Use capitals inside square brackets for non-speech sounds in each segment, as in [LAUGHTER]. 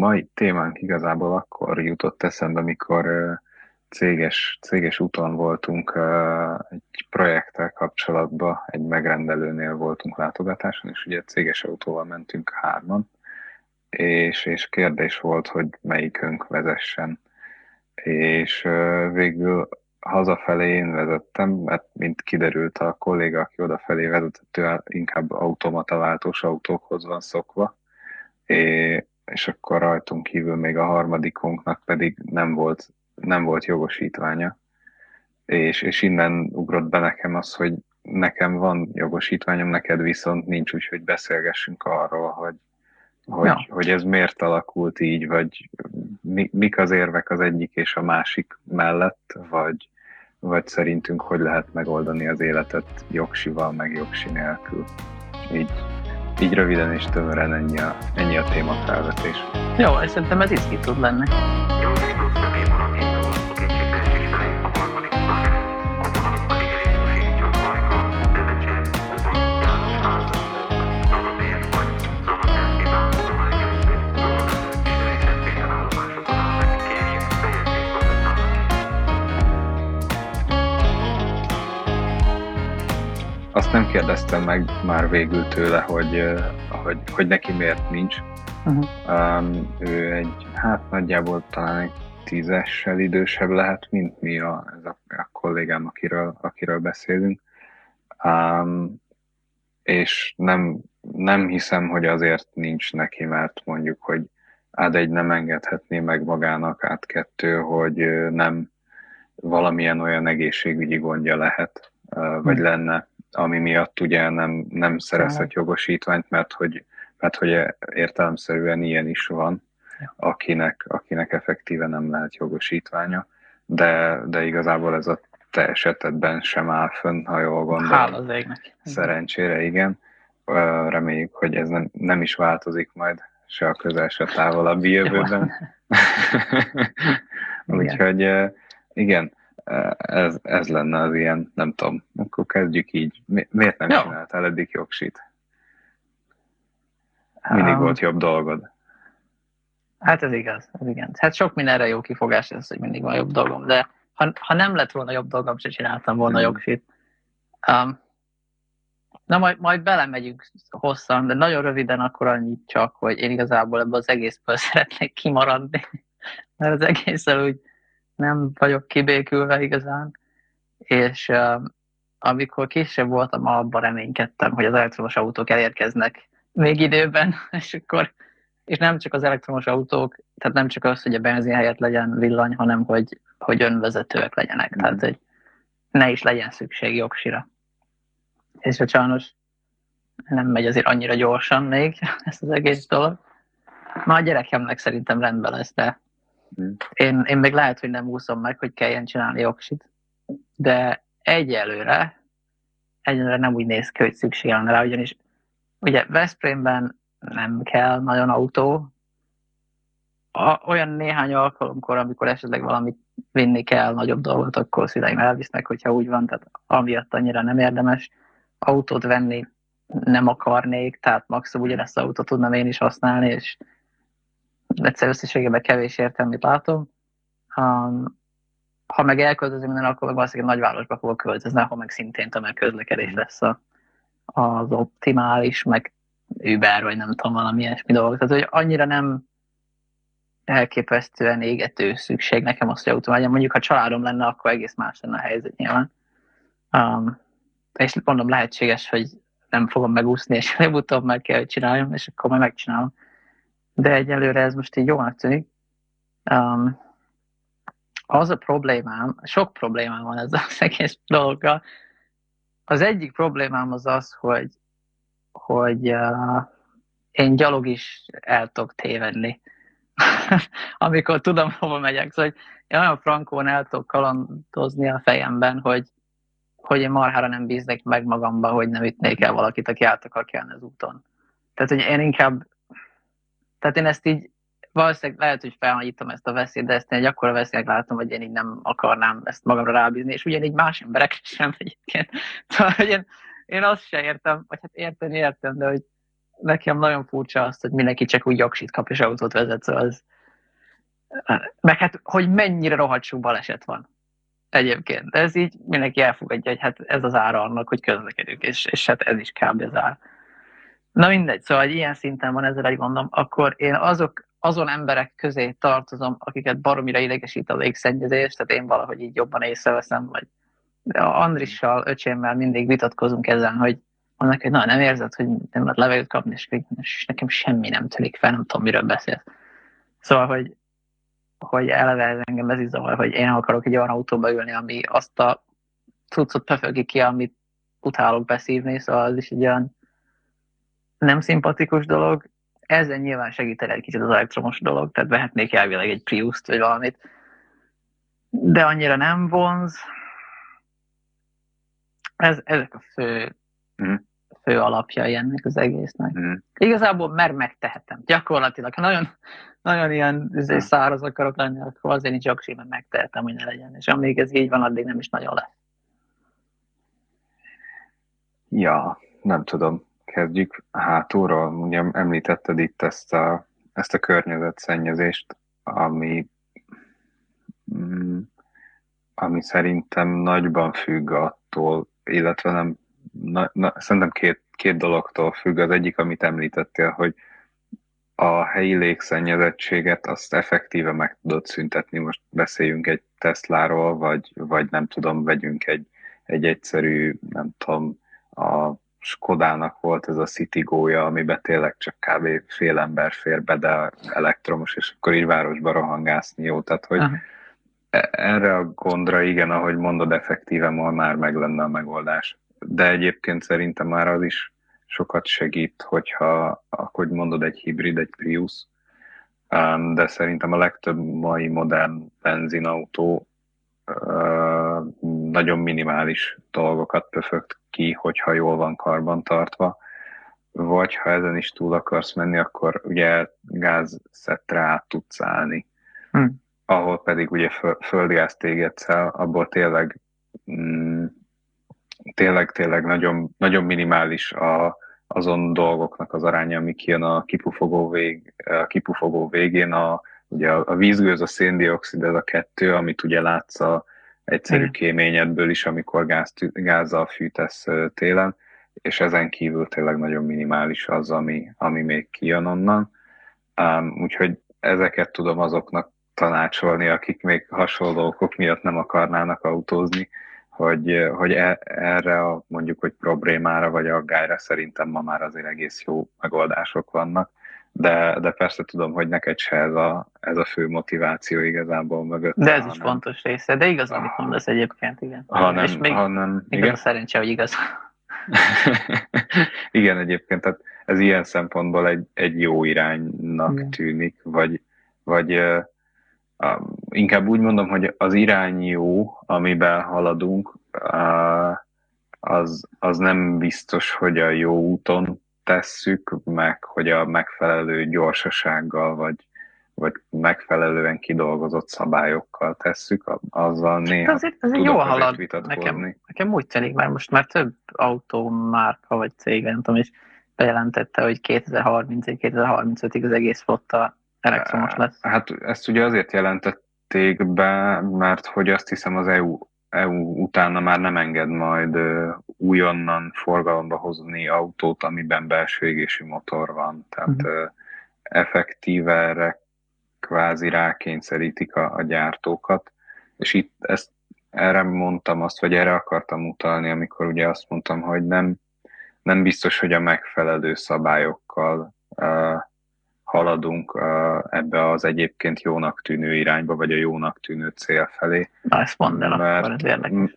mai témánk igazából akkor jutott eszembe, amikor céges, céges úton voltunk egy projekttel kapcsolatban, egy megrendelőnél voltunk látogatáson, és ugye céges autóval mentünk hárman, és, és kérdés volt, hogy melyikünk vezessen. És végül hazafelé én vezettem, mert mint kiderült a kolléga, aki odafelé vezetett, ő inkább automata váltós autókhoz van szokva, akkor rajtunk kívül még a harmadikunknak pedig nem volt, nem volt jogosítványa, és, és innen ugrott be nekem az, hogy nekem van jogosítványom, neked viszont nincs, úgyhogy beszélgessünk arról, hogy, hogy, ja. hogy ez miért alakult így, vagy mi, mik az érvek az egyik és a másik mellett, vagy, vagy szerintünk hogy lehet megoldani az életet jogsival, meg jogsi nélkül. Így, így röviden és tömören ennyi a, ennyi a témafelvetés. Jó, szerintem ez izgi tud lenni. Azt nem kérdeztem meg már végül tőle, hogy, hogy, hogy neki miért nincs. Uh-huh. Um, ő egy, hát nagyjából talán egy tízessel idősebb lehet, mint mi a, ez a, a kollégám, akiről, akiről beszélünk. Um, és nem, nem hiszem, hogy azért nincs neki, mert mondjuk, hogy át egy nem engedhetné meg magának, át kettő, hogy nem valamilyen olyan egészségügyi gondja lehet, vagy hmm. lenne, ami miatt ugye nem, nem szerezhet jogosítványt, mert hogy, mert hogy értelemszerűen ilyen is van, akinek, akinek effektíve nem lehet jogosítványa, de, de igazából ez a te esetedben sem áll fönn, ha jól gondolom. Hála az égnek. Szerencsére, igen. Reméljük, hogy ez nem, nem is változik majd se a közel, se a távolabbi jövőben. [LAUGHS] [LAUGHS] Úgyhogy igen, ez, ez lenne az ilyen, nem tudom, akkor kezdjük így. Mi, miért nem Jó. csináltál eddig jogsít? Mindig um, volt jobb dolgod. Hát ez igaz, ez igen. Hát sok mindenre jó kifogás ez, hogy mindig van jobb dolgom, de ha, ha nem lett volna jobb dolgom, se csináltam volna mm. jogsit. Um, na majd, majd belemegyünk hosszan, de nagyon röviden akkor annyit csak, hogy én igazából ebből az egészből [LAUGHS] szeretnék kimaradni, mert az egészen úgy nem vagyok kibékülve igazán, és uh, amikor később voltam, abban reménykedtem, hogy az elektromos autók elérkeznek még időben, [LAUGHS] és akkor és nem csak az elektromos autók, tehát nem csak az, hogy a benzin helyett legyen villany, hanem hogy, hogy önvezetőek legyenek, mm. tehát hogy ne is legyen szükség jogsira. És a sajnos nem megy azért annyira gyorsan még [LAUGHS] ezt az egész dolog. Ma a gyerekemnek szerintem rendben lesz, de. Én, én még lehet, hogy nem úszom meg, hogy kelljen csinálni oksit, de egyelőre, egyelőre nem úgy néz ki, hogy szükség lenne rá, ugyanis ugye Veszprémben nem kell nagyon autó, a, olyan néhány alkalomkor, amikor esetleg valamit vinni kell, nagyobb dolgot, akkor szüleim elvisznek, hogyha úgy van, tehát amiatt annyira nem érdemes autót venni, nem akarnék, tehát maximum ugyanezt az autót tudnám én is használni, és egyszer összességében kevés értelmét látom. Um, ha meg elköltözünk minden, akkor meg valószínűleg nagyvárosba fogok költözni, ahol meg szintén tömegközlekedés lesz a, az optimális, meg Uber, vagy nem tudom, valami ilyesmi dolog. Tehát, hogy annyira nem elképesztően égető szükség nekem azt, hogy autó legyen. Mondjuk, ha családom lenne, akkor egész más lenne a helyzet nyilván. Um, és mondom, lehetséges, hogy nem fogom megúszni, és [LAUGHS] előbb-utóbb meg kell, hogy csináljam, és akkor majd megcsinálom de egyelőre ez most így jónak tűnik. Um, az a problémám, sok problémám van ezzel az egész dologgal. Az egyik problémám az az, hogy, hogy uh, én gyalog is el tudok tévedni. [LAUGHS] Amikor tudom, hova megyek. Szóval hogy én olyan frankón el tudok kalandozni a fejemben, hogy, hogy én marhára nem bíznék meg magamba, hogy nem ütnék el valakit, aki át akar kelni az úton. Tehát, hogy én inkább tehát én ezt így valószínűleg lehet, hogy felnagyítom ezt a veszélyt, de ezt én egy akkora veszélynek látom, hogy én így nem akarnám ezt magamra rábízni, és ugyanígy más emberek [LAUGHS] sem egyébként. Szóval, hogy én, én azt sem értem, vagy hát érteni értem, de hogy nekem nagyon furcsa azt, hogy mindenki csak úgy jogsit kap és autót vezet, szóval az, meg hát, hogy mennyire rohadt sok baleset van egyébként. De ez így mindenki elfogadja, hogy hát ez az ára annak, hogy közlekedünk, és, és hát ez is kb. az ár. Na mindegy, szóval hogy ilyen szinten van ezzel egy gondom, akkor én azok, azon emberek közé tartozom, akiket baromira idegesít a légszennyezés, tehát én valahogy így jobban észreveszem, vagy Andrissal, öcsémmel mindig vitatkozunk ezen, hogy annak, hogy na, nem érzed, hogy nem lehet levegőt kapni, és, és nekem semmi nem telik fel, nem tudom, miről beszélsz. Szóval, hogy, hogy eleve engem ez is zavar, hogy én akarok egy olyan autóba ülni, ami azt a cuccot pöfögi ki, amit utálok beszívni, szóval az is egy olyan nem szimpatikus dolog. Ezzel nyilván segíteni egy kicsit az elektromos dolog, tehát vehetnék elvileg egy Prius-t vagy valamit, de annyira nem vonz. Ez, ezek a fő, mm. fő alapjai ennek az egésznek. Mm. Igazából mert megtehetem. Gyakorlatilag, ha nagyon, nagyon ilyen mm. száraz akarok lenni, akkor azért nincs aksi, mert megtehetem, hogy ne legyen. És amíg ez így van, addig nem is nagyon lesz. Ja, nem tudom kezdjük hátulról. Ugye említetted itt ezt a, ezt a környezetszennyezést, ami, mm, ami szerintem nagyban függ attól, illetve nem, na, na, szerintem két, két dologtól függ. Az egyik, amit említettél, hogy a helyi légszennyezettséget azt effektíve meg tudod szüntetni. Most beszéljünk egy Tesláról, vagy, vagy nem tudom, vegyünk egy, egy egyszerű, nem tudom, a Skodának volt ez a City Go-ja, amiben tényleg csak kb. fél ember fér be, de elektromos, és akkor így városba rohangászni jó. Tehát, hogy Aha. E- erre a gondra igen, ahogy mondod, effektíve már meg lenne a megoldás. De egyébként szerintem már az is sokat segít, hogyha, ahogy mondod, egy hibrid, egy Prius, de szerintem a legtöbb mai modern benzinautó nagyon minimális dolgokat pöfögt ki, hogyha jól van karban tartva, vagy ha ezen is túl akarsz menni, akkor ugye gázszettre át tudsz állni. Hm. Ahol pedig ugye földgáz tégedszel, abból tényleg mm, tényleg, tényleg nagyon, nagyon minimális a, azon dolgoknak az aránya, ami kijön a kipufogó, vég, a kipufogó végén, a, ugye a, a vízgőz, a széndiokszid, ez a kettő, amit ugye látsz a egyszerű Igen. kéményedből is, amikor gáz, gázzal fűtesz télen, és ezen kívül tényleg nagyon minimális az, ami, ami még kijön onnan. Um, úgyhogy ezeket tudom azoknak tanácsolni, akik még hasonló okok miatt nem akarnának autózni, hogy, hogy e, erre a mondjuk, hogy problémára vagy aggályra szerintem ma már azért egész jó megoldások vannak de, de persze tudom, hogy neked se ez a, ez a fő motiváció igazából mögött. De ez is hanem, fontos része, de igaz, amit mondasz egyébként, igen. Ha nem, És még, ha nem, még igen? az a szerencse, hogy igaz. [LAUGHS] igen, egyébként, tehát ez ilyen szempontból egy, egy jó iránynak igen. tűnik, vagy, vagy uh, uh, inkább úgy mondom, hogy az irány jó, amiben haladunk, uh, az, az nem biztos, hogy a jó úton tesszük, meg hogy a megfelelő gyorsasággal, vagy, vagy megfelelően kidolgozott szabályokkal tesszük, azzal néha azért, azért jó halad. Nekem, nekem úgy tűnik, mert most már több autómárka vagy cég, nem tudom, és bejelentette, hogy 2030-2035-ig az egész flotta elektromos lesz. Hát ezt ugye azért jelentették be, mert hogy azt hiszem az EU EU utána már nem enged majd újonnan forgalomba hozni autót, amiben belső égésű motor van. Tehát uh-huh. effektíve erre kvázi rákényszerítik a, a gyártókat, és itt ezt erre mondtam azt, vagy erre akartam utalni, amikor ugye azt mondtam, hogy nem, nem biztos, hogy a megfelelő szabályokkal uh, haladunk ebbe az egyébként jónak tűnő irányba, vagy a jónak tűnő cél felé. Na, ezt mondd el, mert akkor ez érdekes.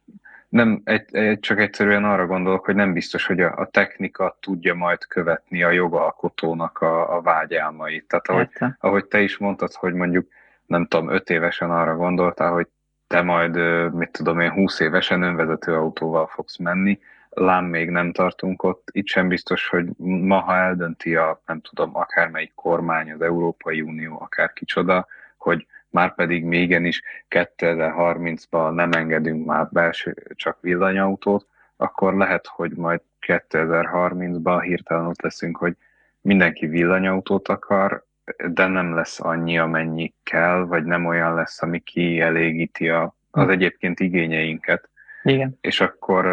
Nem, egy, egy, csak egyszerűen arra gondolok, hogy nem biztos, hogy a, a technika tudja majd követni a jogalkotónak a, a vágyálmait. Tehát ahogy, ahogy te is mondtad, hogy mondjuk, nem tudom, öt évesen arra gondoltál, hogy te majd, mit tudom én, húsz évesen önvezető autóval fogsz menni, lám még nem tartunk ott. Itt sem biztos, hogy ma, ha eldönti a, nem tudom, akármelyik kormány, az Európai Unió, akár kicsoda, hogy már pedig még igenis 2030-ban nem engedünk már belső csak villanyautót, akkor lehet, hogy majd 2030-ban hirtelen ott leszünk, hogy mindenki villanyautót akar, de nem lesz annyi, amennyi kell, vagy nem olyan lesz, ami kielégíti a, az hm. egyébként igényeinket. Igen. És akkor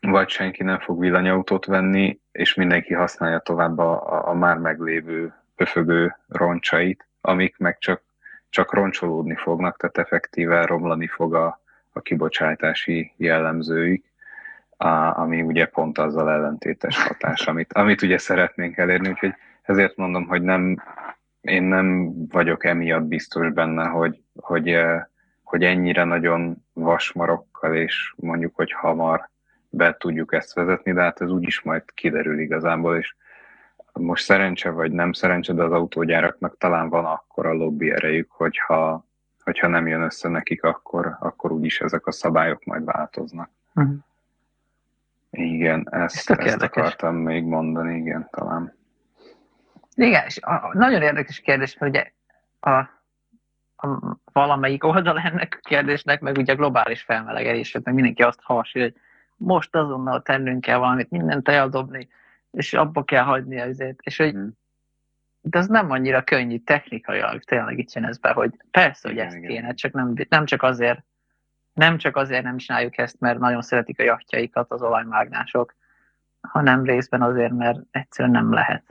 vagy senki nem fog villanyautót venni, és mindenki használja tovább a, a már meglévő pöfögő roncsait, amik meg csak, csak roncsolódni fognak, tehát effektíve romlani fog a, a kibocsátási jellemzőik, a, ami ugye pont azzal ellentétes hatás, amit, amit ugye szeretnénk elérni, úgyhogy ezért mondom, hogy nem, én nem vagyok emiatt biztos benne, hogy, hogy, eh, hogy ennyire nagyon vasmarokkal és mondjuk, hogy hamar be tudjuk ezt vezetni, de hát ez úgyis majd kiderül igazából, és most szerencse vagy nem szerencse, de az autógyáraknak talán van akkor a lobby erejük, hogyha, hogyha nem jön össze nekik, akkor, akkor úgyis ezek a szabályok majd változnak. Uh-huh. Igen, ezt, ezt akartam még mondani, igen, talán. Igen, és a, a, nagyon érdekes kérdés, hogy a, a valamelyik oldal ennek a kérdésnek, meg ugye a globális felmelegedés, meg mindenki azt havas, hogy most azonnal tennünk kell valamit, mindent eldobni, és abba kell hagyni azért. És hogy hmm. de az nem annyira könnyű technikailag tényleg itt jön ez be, hogy persze, hogy ezt kéne, csak nem, nem csak azért nem csak azért nem csináljuk ezt, mert nagyon szeretik a jachtjaikat az olajmágnások, hanem részben azért, mert egyszerűen nem lehet.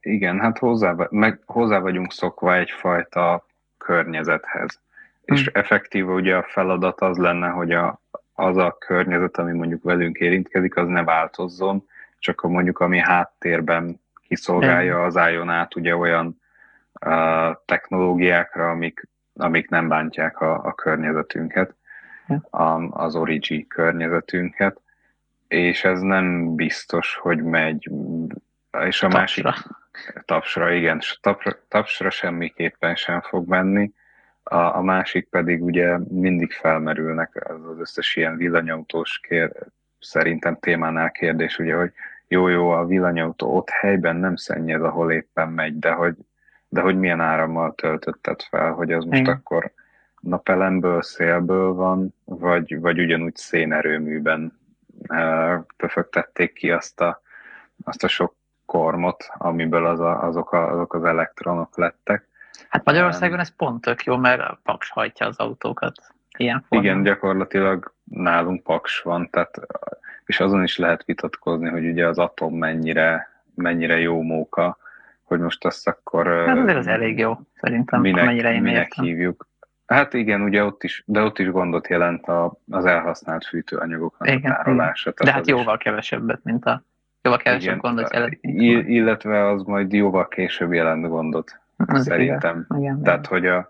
Igen, hát hozzá, meg hozzá vagyunk szokva egyfajta környezethez. Hmm. És effektíve ugye a feladat az lenne, hogy a, az a környezet, ami mondjuk velünk érintkezik, az ne változzon, csak a mondjuk ami háttérben kiszolgálja, az álljon át ugye olyan uh, technológiákra, amik, amik nem bántják a, a környezetünket, a, az Origi környezetünket, és ez nem biztos, hogy megy. És a tapsra. másik tapsra, igen, tapsra, tapsra semmiképpen sem fog menni, a, a másik pedig ugye mindig felmerülnek az, az összes ilyen villanyautós kér, szerintem témánál kérdés, ugye, hogy jó-jó, a villanyautó ott helyben nem szennyez, ahol éppen megy, de hogy, de hogy milyen árammal töltötted fel, hogy az most Igen. akkor napelemből, szélből van, vagy, vagy ugyanúgy szénerőműben e, pöfögtették ki azt a, azt a sok kormot, amiből az a, azok, a, azok az elektronok lettek. Hát Magyarországon ez pont tök jó, mert a Paks hajtja az autókat. Ilyen formán. Igen, gyakorlatilag nálunk Paks van, tehát, és azon is lehet vitatkozni, hogy ugye az atom mennyire, mennyire jó móka, hogy most azt akkor... Hát azért az elég jó, szerintem, minek, mennyire én minek értem. hívjuk. Hát igen, ugye ott is, de ott is gondot jelent a, az elhasznált fűtőanyagoknak igen, a tárolása. De hát jóval az... kevesebbet, mint a jóval kevesebb igen, gondot jelent. Illetve az majd jóval később jelent gondot. Az szerintem. Igen, Tehát, hogy a...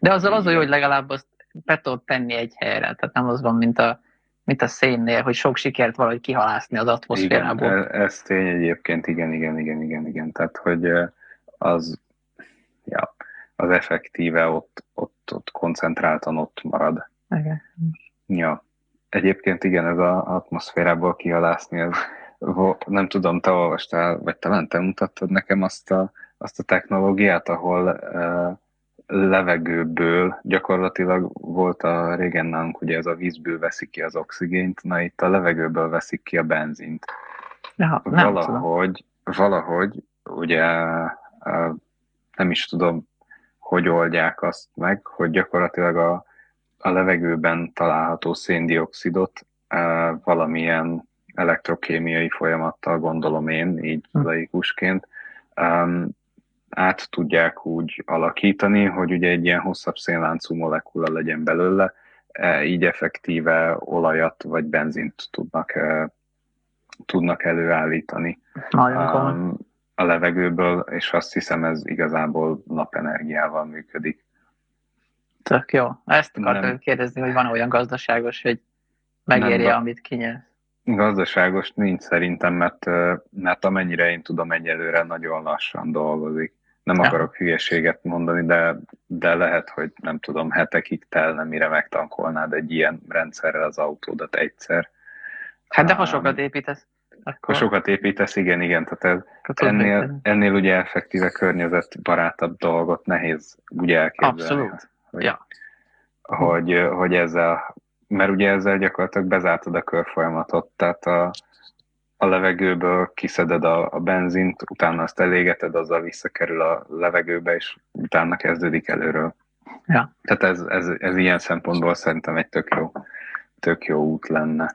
De azzal az hogy legalább azt be tudod tenni egy helyre, tehát nem az van, mint a, mint a szénnél, hogy sok sikert valahogy kihalászni az atmoszférából. Igen, e- ez tény egyébként, igen, igen, igen, igen, igen. Tehát, hogy az, ja, az effektíve ott, ott, ott koncentráltan ott marad. Igen. Ja. Egyébként igen, ez az atmoszférából kihalászni, ez, nem tudom, te olvastál, vagy talán te mutattad nekem azt a azt a technológiát, ahol levegőből gyakorlatilag volt a régen nálunk, ugye ez a vízből veszik ki az oxigént, na itt a levegőből veszik ki a benzint. Ja, nem valahogy, tudom. valahogy, ugye nem is tudom, hogy oldják azt meg, hogy gyakorlatilag a, a levegőben található széndiokszidot valamilyen elektrokémiai folyamattal gondolom én, így hm. laikusként, um, át tudják úgy alakítani, hogy ugye egy ilyen hosszabb szénláncú molekula legyen belőle, e, így effektíve olajat vagy benzint tudnak, e, tudnak előállítani um, a levegőből, és azt hiszem ez igazából napenergiával működik. Tök jó. Ezt akartam Nem. kérdezni, hogy van olyan gazdaságos, hogy megérje, Nem, amit kinyersz. Gazdaságos nincs szerintem, mert, mert amennyire én tudom, egyelőre nagyon lassan dolgozik. Nem ja. akarok hülyeséget mondani, de, de lehet, hogy nem tudom, hetekig telne, mire megtankolnád egy ilyen rendszerrel az autódat egyszer. Hát de ha sokat építesz. Akkor... Ha sokat építesz, igen, igen. Tehát ez, ennél, ennél ugye effektíve környezetbarátabb dolgot nehéz ugye elképzelni. Abszolút. Hogy, ja. hogy, hogy ezzel, mert ugye ezzel gyakorlatilag bezártad a körfolyamatot, tehát a, a levegőből kiszeded a, a benzint, utána azt elégeted, azzal visszakerül a levegőbe, és utána kezdődik előről. Ja. Tehát ez, ez, ez ilyen szempontból szerintem egy tök jó, tök jó út lenne.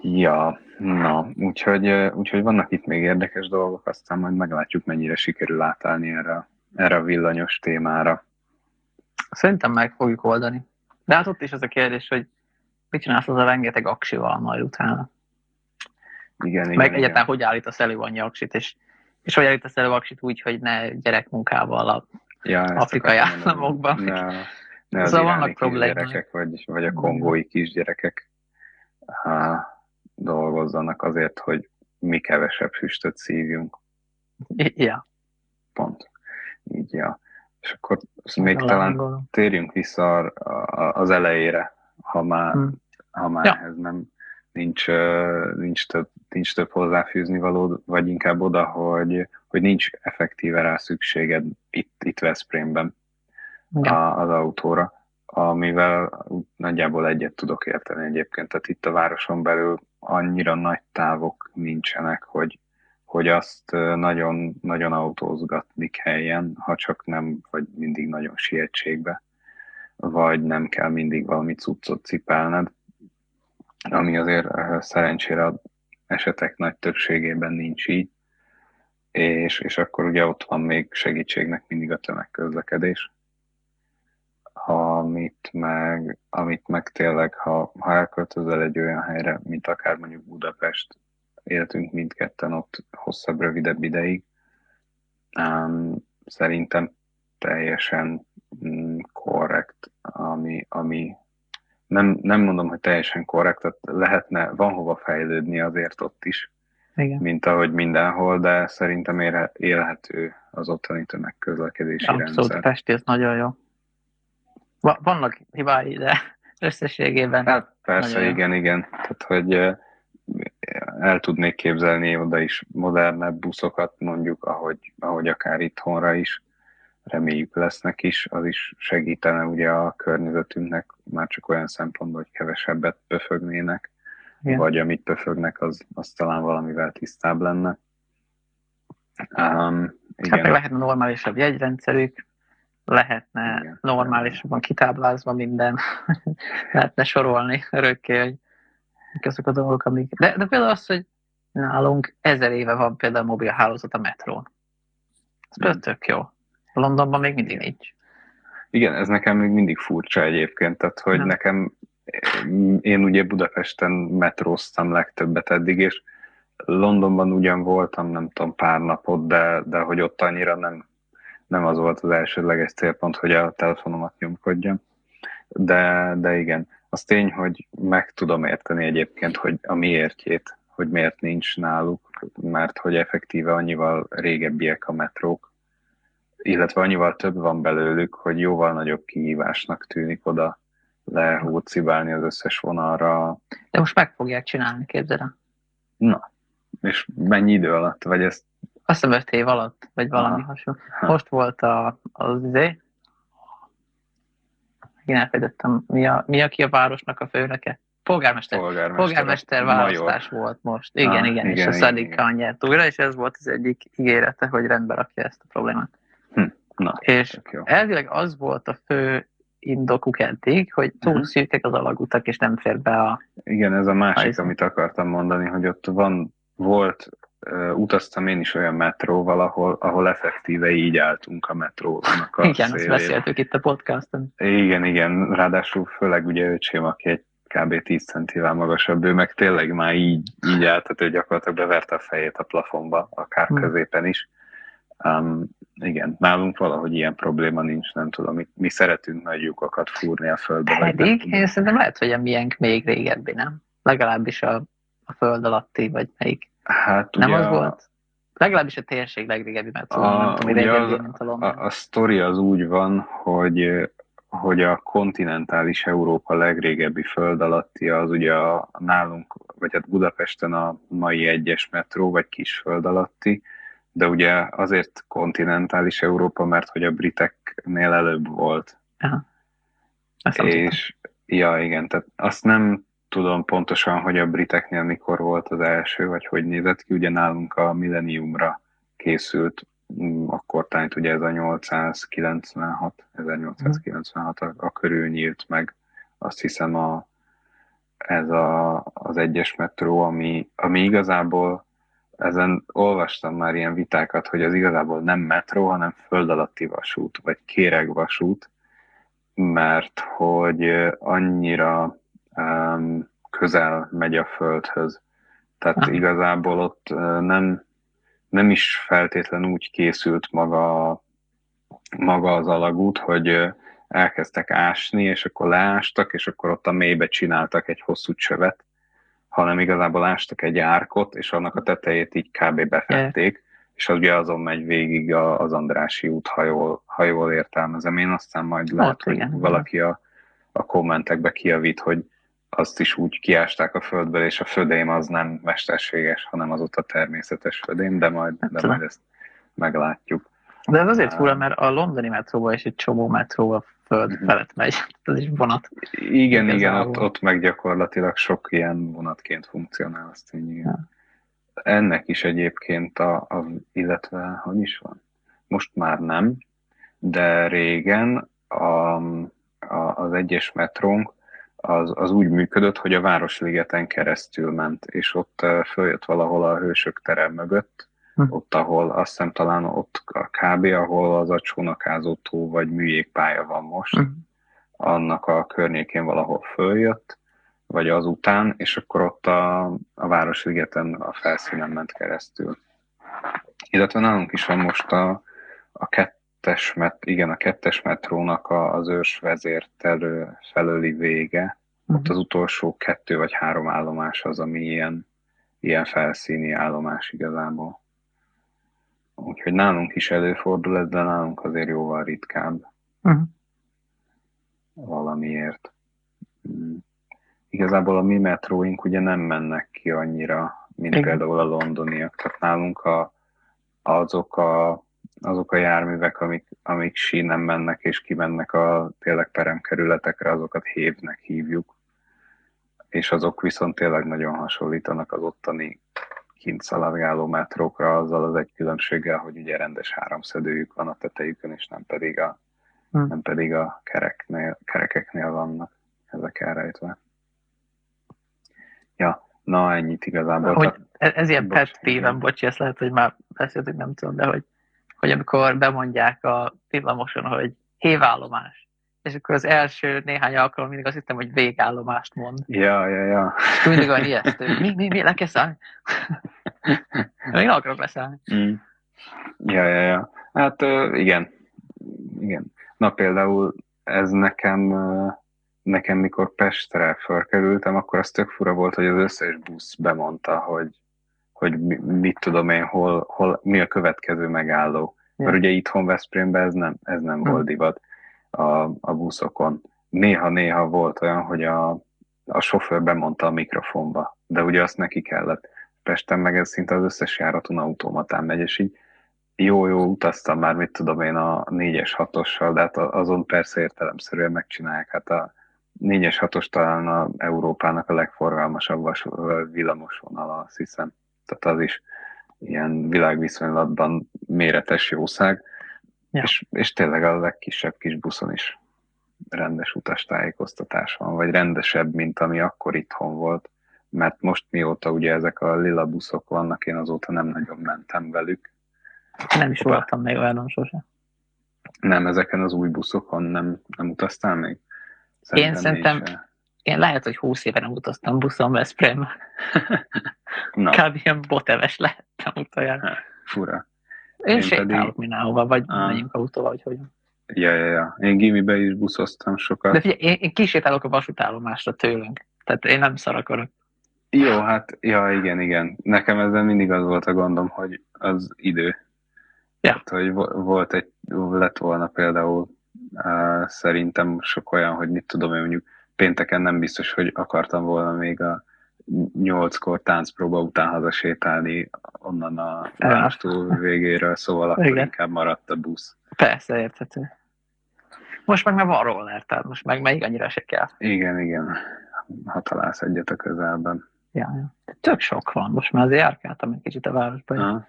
Ja, na, úgyhogy, úgyhogy vannak itt még érdekes dolgok, aztán majd meglátjuk, mennyire sikerül átállni erre, erre a villanyos témára. Szerintem meg fogjuk oldani. De hát ott is az a kérdés, hogy mit csinálsz az a rengeteg aksival majd utána. Igen, igen, Meg igen. egyáltalán hogy állítasz elő annyi aksit, és, és hogy állítasz elő aksit úgy, hogy ne gyerekmunkával a ja, afrikai államokban. Ne, ne az Szóval vannak problémák. kisgyerekek, vagy, vagy a kongói kisgyerekek ha, dolgozzanak azért, hogy mi kevesebb füstöt szívjunk. Ja. Pont. Így, ja. És akkor még talán Gondolom. térjünk vissza az elejére, ha már, Hm. ha már Ja. ehhez nem nincs, nincs, több, nincs több hozzáfűzni való, vagy inkább oda, hogy, hogy nincs effektíve rá szükséged itt, itt Veszprémben a, az autóra, amivel nagyjából egyet tudok érteni egyébként. Tehát itt a városon belül annyira nagy távok nincsenek, hogy, hogy azt nagyon, nagyon autózgatni kelljen, ha csak nem vagy mindig nagyon sietségbe, vagy nem kell mindig valami cuccot cipelned, ami azért szerencsére esetek nagy többségében nincs így, és, és akkor ugye ott van még segítségnek mindig a tömegközlekedés, amit meg, amit meg tényleg, ha, ha elköltözel egy olyan helyre, mint akár mondjuk Budapest, éltünk mindketten ott hosszabb, rövidebb ideig, um, szerintem teljesen mm, korrekt, ami, ami nem, nem mondom, hogy teljesen korrekt, tehát lehetne, van hova fejlődni azért ott is, Igen. mint ahogy mindenhol, de szerintem élhe- élhető az ottani tömegközlekedési Abszolút, rendszer. Pesti, ez nagyon jó. Va- vannak hibái, de összességében Hát persze, Nagyon jó. igen, igen. Tehát, hogy el tudnék képzelni oda is modernebb buszokat, mondjuk, ahogy, ahogy akár itthonra is, reméljük lesznek is, az is segítene ugye a környezetünknek, már csak olyan szempontból, hogy kevesebbet pöfögnének, Igen. vagy amit pöfögnek, az, az talán valamivel tisztább lenne. Um, hát igen, meg lehetne normálisabb jegyrendszerük, lehetne Igen. normálisabban kitáblázva minden, [LAUGHS] lehetne sorolni örökké, hogy mik azok a dolgok, amik... De, de például az, hogy nálunk ezer éve van például mobil hálózat a metrón. Ez például tök jó. Londonban még mindig nincs. Igen, ez nekem még mindig furcsa egyébként, tehát hogy Nem. nekem, én ugye Budapesten metróztam legtöbbet eddig, és Londonban ugyan voltam, nem tudom, pár napot, de, de hogy ott annyira nem, nem az volt az elsődleges célpont, hogy a telefonomat nyomkodjam. De, de igen, az tény, hogy meg tudom érteni egyébként, hogy a miértjét, hogy miért nincs náluk, mert hogy effektíve annyival régebbiek a metrók, illetve annyival több van belőlük, hogy jóval nagyobb kihívásnak tűnik oda lehúcibálni az összes vonalra. De most meg fogják csinálni, képzeld el. Na, és mennyi idő alatt? Vagy ezt Azt hiszem öt év alatt, vagy valami Aha. hasonló. Ha. Most volt a, az izé, én elfelejtettem, mi, a, mi aki a városnak a főnöke? Polgármester. polgármester, Polgármester major. választás volt most. Igen, Ah, igen, és igen, a igen, Szadik igen. Nyert újra, és ez volt az egyik ígérete, hogy rendbe rakja ezt a problémát. Na, És elvileg az volt a fő indokuk eddig, hogy túl Mhm. szűkek az alagutak, és nem fér be a... Igen, ez a másik, Highside. amit akartam mondani, hogy ott van, volt, uh, utaztam én is olyan metróval, ahol, ahol effektíve így álltunk a metrónak a Igen, szélén. beszéltük itt a podcaston. Igen, igen, ráadásul főleg ugye öcsém, aki egy kb. 10 centivel magasabb, ő meg tényleg már így, így állt, tehát ő gyakorlatilag beverte a fejét a plafonba, akár Hmm. középen is. Um, igen, nálunk valahogy ilyen probléma nincs, nem tudom, mi, mi szeretünk nagy lyukakat fúrni a földbe. Pedig tudom. én szerintem lehet, hogy a miénk még régebbi, nem? Legalábbis a, a föld alatti, vagy melyik. Hát Nem ugye az a- volt? Legalábbis a térség legrégebbi metró, A- nem tudom, régebbi, az- mint a London. A, a sztori az úgy van, hogy, hogy a kontinentális Európa legrégebbi föld alatti az ugye a, nálunk, vagy hát Budapesten a mai egyes metró, vagy kis föld alatti, de ugye azért kontinentális Európa, mert hogy a briteknél előbb volt. Nem tudtam. És ja, igen, tehát azt nem tudom pontosan, hogy a briteknél mikor volt az első, vagy hogy nézett ki. Ugye nálunk a Millenniumra készült, mm, akkor talán ugye ez a 896, 1896 a, a körül nyílt meg, azt hiszem a, ez a, az egyes metró, ami, ami igazából ezen olvastam már ilyen vitákat, hogy az igazából nem metró, hanem föld alatti vasút, vagy kéregvasút, mert hogy annyira um, közel megy a földhöz. Tehát igazából ott nem, nem is feltétlen úgy készült maga, maga az alagút, hogy elkezdtek ásni, és akkor leástak, és akkor ott a mélybe csináltak egy hosszú csövet, hanem igazából ástak egy árkot, és annak a tetejét így kb. befették, yeah. és az ugye azon megy végig az Andrási út, ha jól, ha jól értelmezem. Én aztán majd Ott, lehet, hogy igen, valaki a, a kommentekbe kiavít, hogy azt is úgy kiásták a földből, és a födém az nem mesterséges, hanem az ott a természetes födém, de majd, de majd ezt meglátjuk. De ez azért fura, mert a londoni metróban is egy csomó metró a föld uh-huh. felett megy. Ez is vonat. Igen, igen, ott, ott meg gyakorlatilag sok ilyen vonatként funkcionál, igen. Ja. Ennek is egyébként, a, a, illetve, hogy is van? Most már nem, de régen a, a, az egyes metrónk az, az úgy működött, hogy a Városligeten keresztül ment, és ott följött valahol a Hősök tere mögött, hm. ott, ahol azt hiszem talán ott a KB, ahol az a csónakázó tó vagy műjégpálya van most, hm. annak a környékén valahol följött, vagy azután, és akkor ott a, a Városligeten a felszínen ment keresztül. Illetve nálunk is van most a, a kettes, met, igen, a kettes metrónak a, az ős vezértelő felőli vége, uh-huh. ott az utolsó kettő vagy három állomás az, ami ilyen, ilyen felszíni állomás igazából. Úgyhogy nálunk is előfordul ez, de nálunk azért jóval ritkább. Uh-huh. Valamiért. Mm. Igazából a mi metróink ugye nem mennek ki annyira, mint Igen. például a londoniak. Tehát nálunk a, azok a azok a járművek, amik, amik sínen mennek és kimennek a tényleg peremkerületekre, azokat hévnek hívjuk, és azok viszont tényleg nagyon hasonlítanak az ottani kint szaladgáló metrókra, azzal az egy különbséggel, hogy ugye rendes háromszödőjük van a tetejükön, és nem pedig a, hmm. nem pedig a kereknél, kerekeknél vannak ezek elrejtve. Ja, na ennyit igazából. Hogy ez ilyen pet tévem, bocsi, ezt lehet, hogy már beszéltük, nem tudom, de hogy hogy amikor bemondják a villamoson, hogy hévállomás, és akkor az első néhány alkalom mindig azt hittem, hogy végállomást mond. Ja, ja, ja. És mindig olyan ijesztő. Mi, mi, mi, le kell szállni? [LAUGHS] Nem akarok leszállni. Mm. Ja, ja, ja. Hát igen. Igen. Na például ez nekem, nekem mikor Pestre felkerültem, akkor az tök fura volt, hogy az összes busz bemondta, hogy hogy mit tudom én, hol, hol, mi a következő megálló. Ja. Mert ugye itthon Veszprémben ez nem, ez nem hm. volt divat a, a buszokon. Néha-néha volt olyan, hogy a, a sofőr bemondta a mikrofonba, de ugye azt neki kellett. Pesten meg ez szinte az összes járaton automatán megy, és így jó-jó utaztam már, mit tudom én, a 4-es 6-ossal, de hát azon persze értelemszerűen megcsinálják. Hát a 4-es 6-os talán a Európának a legforgalmasabb villamos vonala, azt hiszem tehát az is ilyen világviszonylatban méretes jószág, ja. és, és tényleg a legkisebb kis buszon is rendes utastájékoztatás van, vagy rendesebb, mint ami akkor itthon volt, mert most mióta ugye ezek a lila buszok vannak, én azóta nem nagyon mentem velük. Nem is voltam még olyan sose. Nem, ezeken az új buszokon nem, nem utaztál még? Szerintem én szerintem, én lehet, hogy 20 éve nem utaztam buszon Veszprém. [LAUGHS] Kb. ilyen boteves lehettem utoljára. Fura. Én, én sétálok pedig... mindenhova, vagy ah. megyünk autóval, vagy hogy. Ja, ja, ja. Én gimibe is buszoztam sokat. De figyelj, én, én kisétálok a vasútállomásra tőlünk. Tehát én nem szarakorok. Jó, hát, ja, igen, igen. Nekem ezzel mindig az volt a gondom, hogy az idő. Ja. Hát, hogy volt egy, lett volna például uh, szerintem sok olyan, hogy mit tudom én mondjuk pénteken nem biztos, hogy akartam volna még a nyolckor táncpróba után hazasétálni onnan a vástó végéről, szóval akkor Igen. inkább maradt a busz. Persze, érthető. Most meg már van roller, tehát most meg még annyira se kell. Igen, igen. ha találsz egyet a közelben. Ja, ja. Tök sok van, most már azért járkáltam egy kicsit a városban. Ha.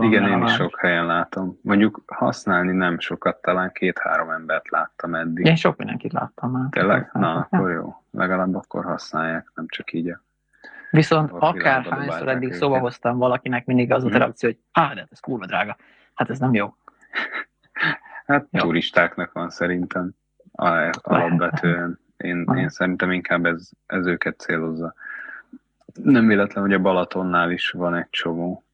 Igen, én is sok helyen látom. Mondjuk használni nem sokat, talán két-három embert láttam eddig. Én sok mindenkit láttam már. Tényleg? Na, akkor jó. Legalább akkor használják, nem csak így a Viszont akárhányszor eddig szóba hoztam valakinek, mindig az a mhm. reakció, hogy hát, de ez kurva drága. Hát ez nem jó. Hát jó. turistáknak van szerintem alapvetően. Én, én szerintem inkább ez, ez őket célozza. Nem véletlen, hogy a Balatonnál is van egy csomó.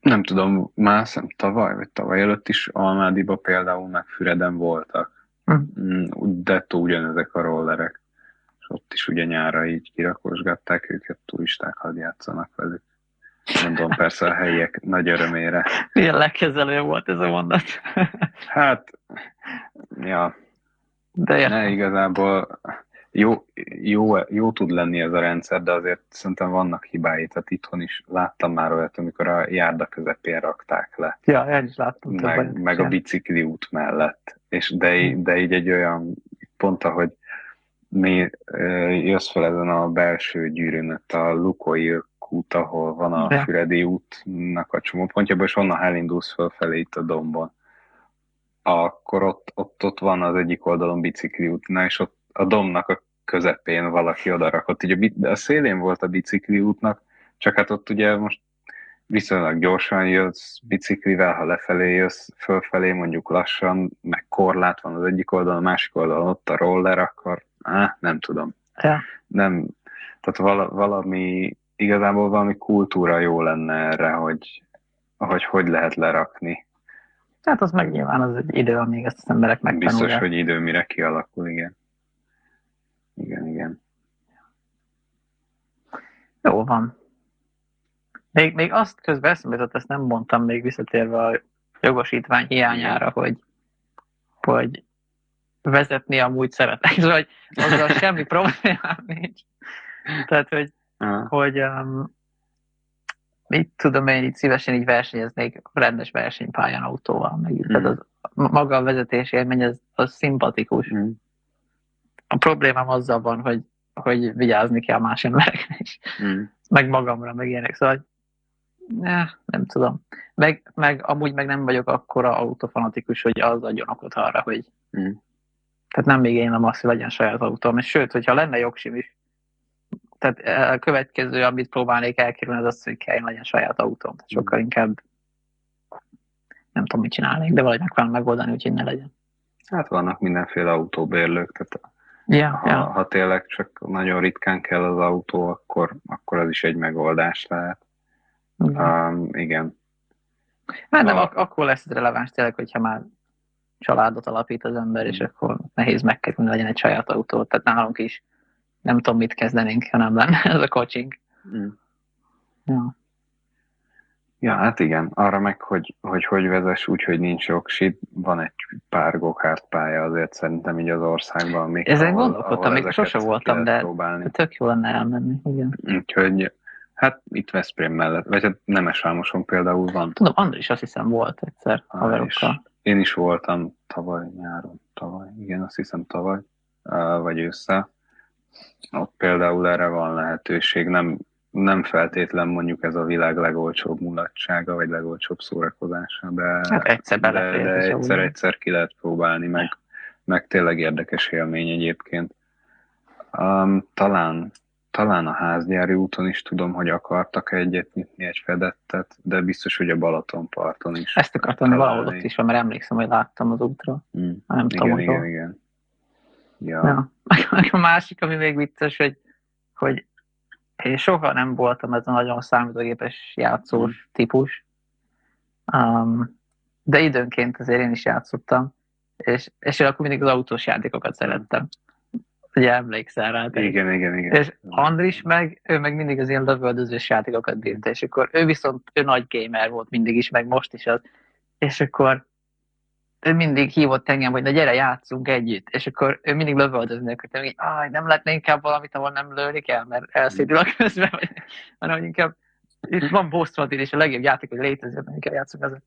Nem tudom, már szem tavaly, vagy tavaly előtt is Almádiba például meg Füreden voltak. Hm. De ugyanezek a rollerek. Ott is ugye nyára így kirakosgatták őket, turisták hadd játszanak velük. Mondom persze a helyiek nagy örömére. Milyen lekezelő volt ez a mondat? hát, ja. De ne, igazából jó, jó, jó tud lenni ez a rendszer, de azért szerintem vannak hibái. Tehát itthon is láttam már olyat, amikor a járda közepén rakták le. Ja, én is láttam. Meg, meg a bicikli út mellett. És de, de így egy olyan pont, ahogy mi jössz fel ezen a belső gyűrűn, a Lukoi út, ahol van a Füredi útnak a csomópontjában, és onnan elindulsz fölfelé itt a dombon. Akkor ott, ott, ott van az egyik oldalon bicikli útnál, és ott a dombnak a közepén valaki odarakott. Így a, a szélén volt a bicikli útnak, csak hát ott ugye most viszonylag gyorsan jössz biciklivel, ha lefelé jössz, fölfelé mondjuk lassan, meg korlát van az egyik oldalon, a másik oldalon ott a roller, akkor á, nem tudom. Ja. Nem, tehát vala, valami, igazából valami kultúra jó lenne erre, hogy hogy, hogy lehet lerakni. Hát az meg nyilván az egy idő, amíg ezt az emberek megtanulják. Biztos, hogy idő, mire kialakul, igen. Igen, igen. Jó van. Még, még azt közben eszembe jutott, ezt nem mondtam még visszatérve a jogosítvány hiányára, hogy, hogy vezetni amúgy szeretek, [LAUGHS] szóval, hogy azzal semmi [LAUGHS] problémám nincs. Tehát, hogy, uh-huh. hogy um, mit tudom én, itt szívesen így versenyeznék rendes versenypályán autóval, meg uh-huh. tehát az, maga a vezetés élmény, az, az szimpatikus. Uh-huh. A problémám azzal van, hogy, hogy vigyázni kell más emberekre is, uh-huh. meg magamra, meg ilyenek, szóval ne, nem tudom. Meg, meg amúgy meg nem vagyok akkora autofanatikus, hogy az adjon okot arra, hogy uh-huh tehát nem még én azt, hogy legyen saját autóm. És sőt, hogyha lenne jogsim is, tehát e, a következő, amit próbálnék elkerülni, az az, hogy kell legyen saját autóm. Tehát sokkal hmm. inkább nem tudom, mit csinálnék, de valahogy meg kell megoldani, úgyhogy ne legyen. Hát vannak mindenféle autóbérlők, tehát ja, ha, ja. ha tényleg csak nagyon ritkán kell az autó, akkor, akkor az is egy megoldás lehet. Igen. Um, igen. Hát nem, a... akkor lesz releváns tényleg, hogyha már családot alapít az ember, és mm. akkor nehéz megkerülni, legyen egy saját autó. Tehát nálunk is nem tudom, mit kezdenénk, ha nem lenne [LAUGHS] ez a coaching. Mm. Ja. Ja, hát igen. Arra meg, hogy hogy, hogy vezess úgy, hogy nincs jogsid, van egy pár gokárt pálya azért szerintem így az országban. Még Ezen ahol, gondolkodtam, még sose voltam, de próbálni. tök jó lenne elmenni. Igen. Úgyhogy Hát itt Veszprém mellett, vagy hát Nemesvámoson például van. Tudom, Andris azt hiszem volt egyszer haverokkal. Én is voltam tavaly nyáron, tavaly, igen, azt hiszem tavaly, vagy ősszel. Ott például erre van lehetőség, nem, nem feltétlen mondjuk ez a világ legolcsóbb mulatsága, vagy legolcsóbb szórakozása, de, hát egyszer, de, de egyszer, egyszer ki lehet próbálni, meg, meg tényleg érdekes élmény egyébként. Um, talán talán a házgyári úton is tudom, hogy akartak egyet nyitni, egy fedettet, de biztos, hogy a Balatonparton is. Ezt akartam, hogy valahol ott is van, mert emlékszem, hogy láttam az útra. Mm. Nem igen, tudom, igen, igen, igen. Ja. ja. a másik, ami még vicces, hogy, hogy én soha nem voltam ez a nagyon számítógépes játszós mm. típus, um, de időnként azért én is játszottam, és, és én akkor mindig az autós játékokat szerettem ugye emlékszel rá. Igen, igen, igen. És Andris meg, ő meg mindig az ilyen lövöldözős játékokat bírta, és akkor ő viszont, ő nagy gamer volt mindig is, meg most is az, és akkor ő mindig hívott engem, hogy na gyere, játszunk együtt, és akkor ő mindig lövöldözni akart, hogy áj, nem lehetne inkább valamit, ahol nem lőni kell, mert elszédül a közben, vagy, hanem hogy inkább itt van Boston és a legjobb játék, hogy létezik, hogy kell játszunk azon.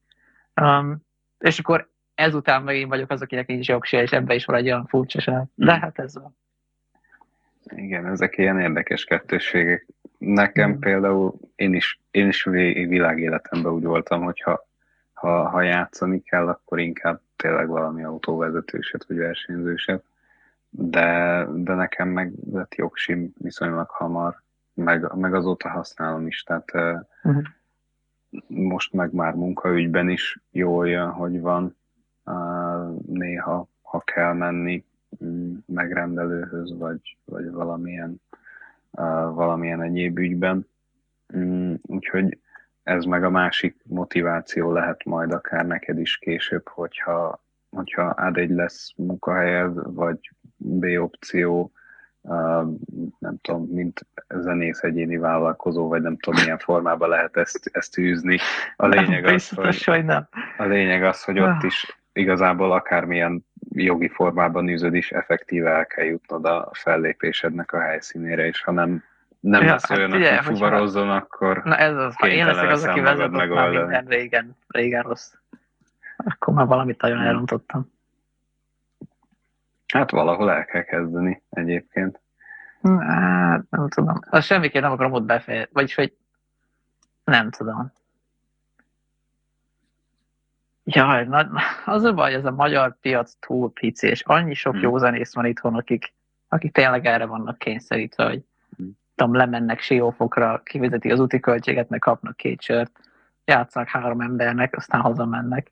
Um, és akkor ezután meg én vagyok az, akinek nincs jogsia, és ebben is van egy olyan furcsaság. De hát ez van. Igen, ezek ilyen érdekes kettősségek. Nekem mm. például én is, én is világéletemben úgy voltam, hogy ha, ha, ha játszani kell, akkor inkább tényleg valami autóvezetőset vagy versenyzőset. De, de nekem meg lett jogsim viszonylag hamar, meg, meg azóta használom is, tehát uh-huh. most meg már munkaügyben is jól jön, hogy van néha, ha kell menni megrendelőhöz, vagy, vagy valamilyen, valamilyen egyéb ügyben. Mm, úgyhogy ez meg a másik motiváció lehet majd akár neked is később, hogyha, hogyha A1 lesz munkahelyed, vagy B opció, nem tudom, mint zenész egyéni vállalkozó, vagy nem tudom milyen formában lehet ezt, ezt űzni. A lényeg, az, hogy, hogy nem. a lényeg az, hogy ott ah. is igazából akármilyen jogi formában űzöd is, effektíve el kell jutnod a fellépésednek a helyszínére, és ha nem, nem ja, lesz hát olyan, ugye, aki fuvarozzon, akkor Na ez az, ha én leszek az, aki vezet, már minden régen, régen rossz. Akkor már valamit nagyon hmm. elrontottam. Hát valahol el kell kezdeni egyébként. Hát nem tudom. Azt semmiképp nem akarom ott befejezni. Vagyis, hogy nem tudom. Jaj, na, az a baj, ez a magyar piac túl pici, és annyi sok hmm. jó zenész van itthon, akik, akik tényleg erre vannak kényszerítve, hogy hmm. tudom, lemennek siófokra, kivizeti az úti költséget, meg kapnak két sört, játszanak három embernek, aztán hazamennek.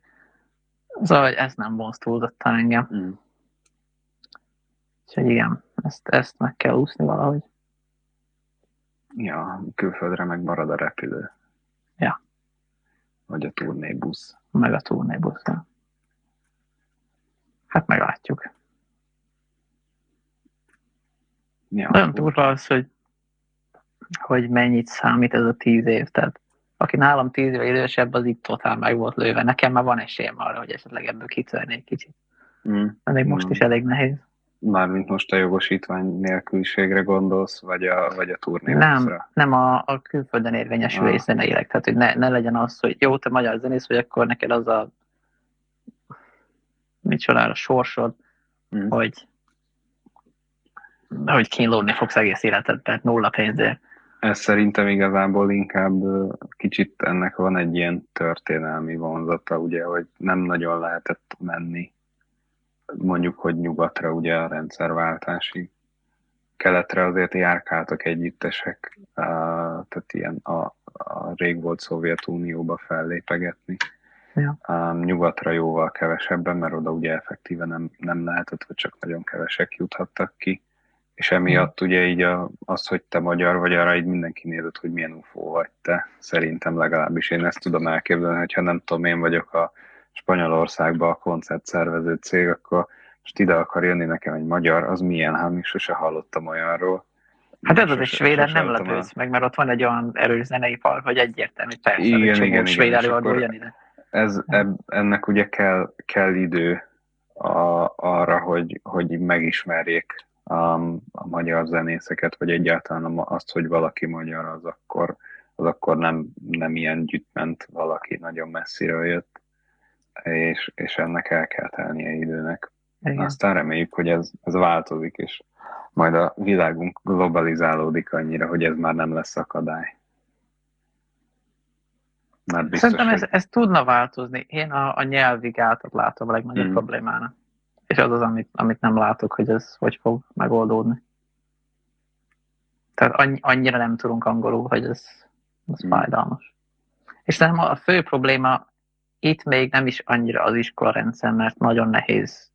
Szóval, ez nem vonz túlzottan engem. Hmm. Úgyhogy igen, ezt, ezt meg kell úszni valahogy. Ja, külföldre meg marad a repülő. Ja. Vagy a turnébusz. Meg a turnébusz, ja. Hát meglátjuk. Ja, Nagyon durva az, hogy, hogy mennyit számít ez a tíz év. Tehát aki nálam tíz éve idősebb, az itt totál meg volt lőve. Nekem már van esélyem arra, hogy esetleg ebből kitörnék kicsit. Mm. Még most mm. is elég nehéz. Mármint most a jogosítvány nélküliségre gondolsz, vagy a, vagy a turnéra? Nem, nem a, a külföldön érvényesülő ah. zeneileg. Tehát, hogy ne, ne legyen az, hogy jó, te magyar zenész vagy, akkor neked az a micsodára sorsod, hmm. hogy hogy kínlódni fogsz egész életedben, nulla pénzért. Ez szerintem igazából inkább kicsit ennek van egy ilyen történelmi vonzata, ugye, hogy nem nagyon lehetett menni mondjuk, hogy nyugatra ugye a rendszerváltásig. Keletre azért járkáltak együttesek, tehát ilyen a, a rég volt Szovjetunióba fellépegetni. Ja. Nyugatra jóval kevesebben, mert oda ugye effektíve nem, nem lehetett, vagy csak nagyon kevesek juthattak ki. És emiatt ugye így a, az, hogy te magyar vagy, arra így mindenki nézett, hogy milyen ufó vagy te. Szerintem legalábbis én ezt tudom elképzelni, hogyha nem tudom, én vagyok a Spanyolországba a koncert szervező cég, akkor most ide akar jönni nekem egy magyar, az milyen, hát még sose hallottam olyanról. Hát ez az egy svéden nem lepődsz meg, mert ott van egy olyan erős zeneipar, hogy egyértelmű, hogy persze, igen, hogy igen, svéd előadó jön ide. Ez, eb, ennek ugye kell, kell idő a, arra, hogy, hogy megismerjék a, a magyar zenészeket, vagy egyáltalán azt, hogy valaki magyar, az akkor, az akkor nem, nem ilyen gyütment valaki nagyon messziről jött és, és ennek el kell telnie időnek. Igen. Aztán reméljük, hogy ez, ez változik, és majd a világunk globalizálódik annyira, hogy ez már nem lesz akadály. Már biztos, Szerintem ez, ez tudna változni. Én a, a nyelvi gátat látom a legnagyobb mm. problémának. És az az, amit, amit nem látok, hogy ez hogy fog megoldódni. Tehát annyi, annyira nem tudunk angolul, hogy ez, ez mm. fájdalmas. És szerintem a fő probléma itt még nem is annyira az iskola rendszer, mert nagyon nehéz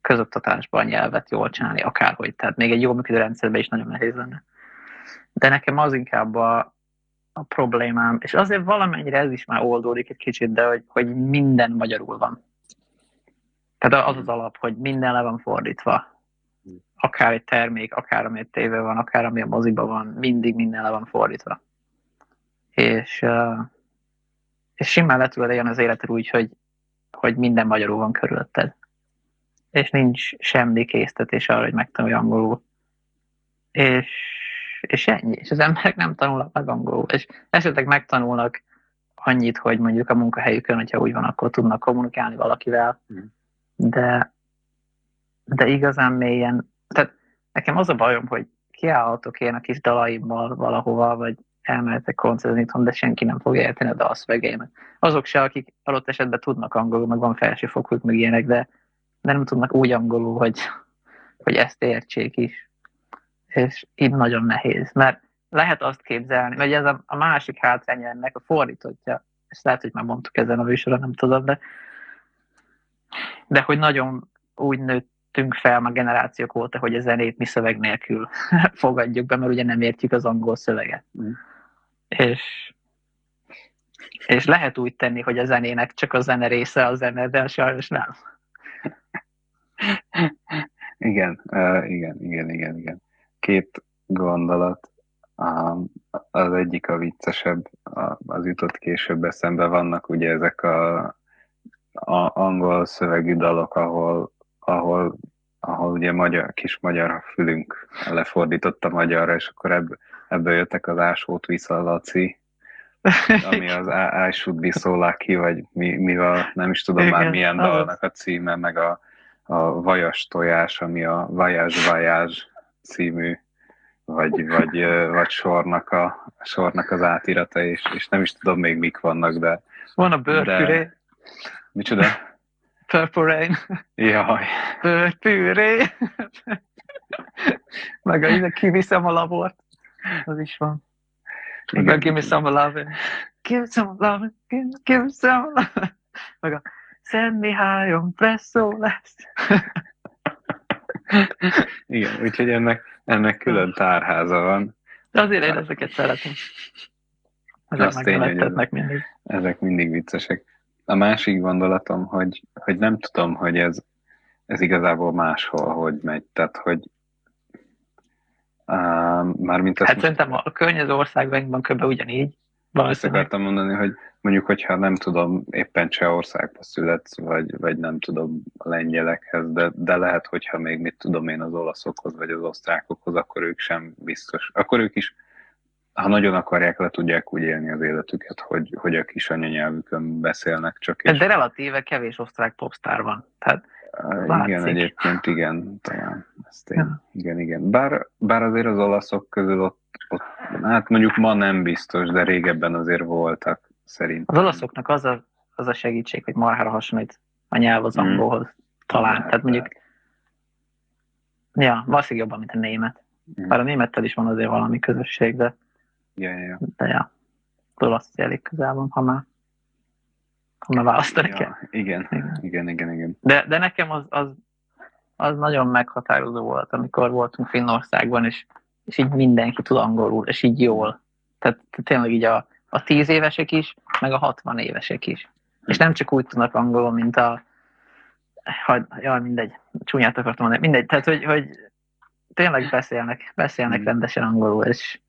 közoktatásban nyelvet jól csinálni, akárhogy. Tehát még egy jó működő rendszerben is nagyon nehéz lenne. De nekem az inkább a, a problémám, és azért valamennyire ez is már oldódik egy kicsit, de hogy, hogy minden magyarul van. Tehát az az alap, hogy minden le van fordítva. Akár egy termék, akár ami egy tévé van, akár ami a moziba van, mindig minden le van fordítva. És uh, és simán le tudod élni az életed úgy, hogy, hogy minden magyarul van körülötted. És nincs semmi késztetés arra, hogy megtanulj angolul. És, és ennyi. És az emberek nem tanulnak meg angolul. És esetleg megtanulnak annyit, hogy mondjuk a munkahelyükön, hogyha úgy van, akkor tudnak kommunikálni valakivel. Mm. De, de igazán mélyen, tehát nekem az a bajom, hogy kiállhatok én a kis dalaimmal valahova, vagy elmehetek koncertezni itthon, de senki nem fogja érteni a dalszövegeimet. Azok se, akik adott esetben tudnak angolul, meg van felsőfokuk, meg ilyenek, de, nem tudnak úgy angolul, hogy, hogy ezt értsék is. És így nagyon nehéz, mert lehet azt képzelni, vagy ez a, a másik hátránya ennek a fordítottja, ezt lehet, hogy már mondtuk ezen a műsoron, nem tudom, de, de hogy nagyon úgy nőttünk fel a generációk óta, hogy a zenét mi szöveg nélkül [LAUGHS] fogadjuk be, mert ugye nem értjük az angol szöveget. Mm. És, és lehet úgy tenni, hogy a zenének csak a zene része a zene, de sajnos nem. Igen, uh, igen, igen, igen, igen. Két gondolat. Um, az egyik a viccesebb, az jutott később eszembe vannak ugye ezek a, a angol szövegű dalok, ahol, ahol, ahol ugye magyar, kis magyar fülünk lefordított a magyarra, és akkor ebből, ebből jöttek az ásót vissza Laci, ami [LAUGHS] az I, I should be so lucky, vagy mi, mivel nem is tudom Igen, már milyen dalnak a címe, meg a, a vajas tojás, ami a vajás vajás című vagy, vagy, vagy sornak, a, sornak az átirata, és, és nem is tudom még mik vannak, de... Van a bőrpüré. De... Micsoda? Purple Rain. Jaj. Bőrpüré. [LAUGHS] Meg a kiviszem a labort. Az is van. Meg give me some love. Give me some love. Give, give me some love. Meg a send me high on presso lesz. Igen, úgyhogy ennek, ennek külön tárháza van. De azért én ezeket szeretem. Ezek Azt tény, hogy ezek, mindig. ezek mindig viccesek. A másik gondolatom, hogy, hogy nem tudom, hogy ez, ez igazából máshol hogy megy. Tehát, hogy mármint hát szerintem a környező országban kb. ugyanígy. Ezt akartam mondani, hogy mondjuk, hogyha nem tudom, éppen Csehországba születsz, vagy, vagy nem tudom a lengyelekhez, de, de lehet, hogyha még mit tudom én az olaszokhoz, vagy az osztrákokhoz, akkor ők sem biztos. Akkor ők is, ha nagyon akarják, le tudják úgy élni az életüket, hogy, hogy a kis anyanyelvükön beszélnek csak. És... De relatíve kevés osztrák popstar van. Tehát Látszik. Igen, egyébként igen, talán. Ezt én, ja. Igen, igen. Bár, bár azért az olaszok közül ott, ott, hát mondjuk ma nem biztos, de régebben azért voltak szerintem. Az olaszoknak az a, az a segítség, hogy marhára hasonlít a nyelv az hmm. angolhoz. Talán. Hát, Tehát mondjuk, ja, valószínűleg jobban, mint a német. Hmm. Bár a némettel is van azért valami közösség, de, ja, ja, ja. de ja, olasz elég közel van, ha már, ha választani ja, kell. Igen, igen, igen, igen. igen. De, de nekem az, az, az nagyon meghatározó volt, amikor voltunk Finnországban, és, és így mindenki tud angolul, és így jól. Tehát tényleg így a, a tíz évesek is, meg a 60 évesek is. És nem csak úgy tudnak angolul, mint a ha, jaj, mindegy, csúnyát akartam mondani, mindegy, tehát, hogy, hogy tényleg beszélnek, beszélnek hmm. rendesen angolul, és,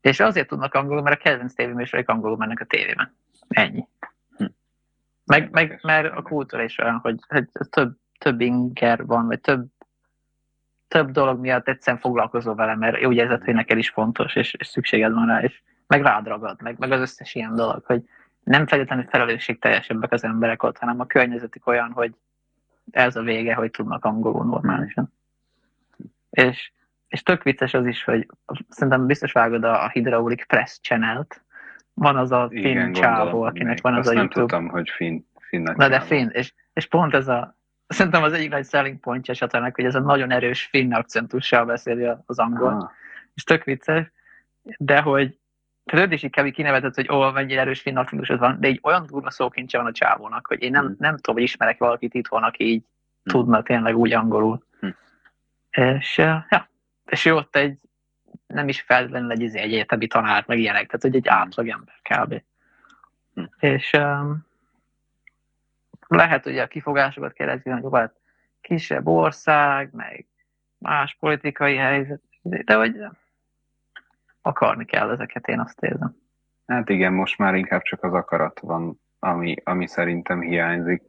és azért tudnak angolul, mert a kedvenc tévéműsoraik angolul mennek a tévében. Ennyi. Meg, meg mert a kultúra is olyan, hogy, hogy több, több inger van, vagy több, több dolog miatt egyszerűen foglalkozol vele, mert úgy érzed, hogy neked is fontos, és, és szükséged van rá, és meg rád ragad, meg, meg az összes ilyen dolog, hogy nem feltétlenül felelősség teljesebbek az emberek ott, hanem a környezetük olyan, hogy ez a vége, hogy tudnak angolul normálisan. És, és tök vicces az is, hogy szerintem biztos vágod a, a Hydraulic Press Channel-t, van az a finn csávó, akinek van az Azt a nem YouTube. tudtam, hogy finn, finnek Na de finn, és, és pont ez a, szerintem az egyik nagy selling pontja csatának, hogy ez a nagyon erős finn akcentussal beszéli az angol. Ah. És tök vicces, de hogy tehát őt is így kinevetett, hogy ó, mennyire erős finn akcentusod van, de egy olyan durva szókincse van a csávónak, hogy én nem, hmm. nem tudom, hogy ismerek valakit itthon, aki így hmm. tudna tényleg úgy angolul. Hmm. És, ja, és ő ott egy, nem is feltétlenül egy, izé, egy egyetemi tanár, meg ilyenek, tehát hogy egy átlag ember kb. Hmm. És um, lehet ugye a kifogásokat kérdezni, hogy hát kisebb ország, meg más politikai helyzet, de hogy akarni kell ezeket, én azt érzem. Hát igen, most már inkább csak az akarat van, ami, ami szerintem hiányzik.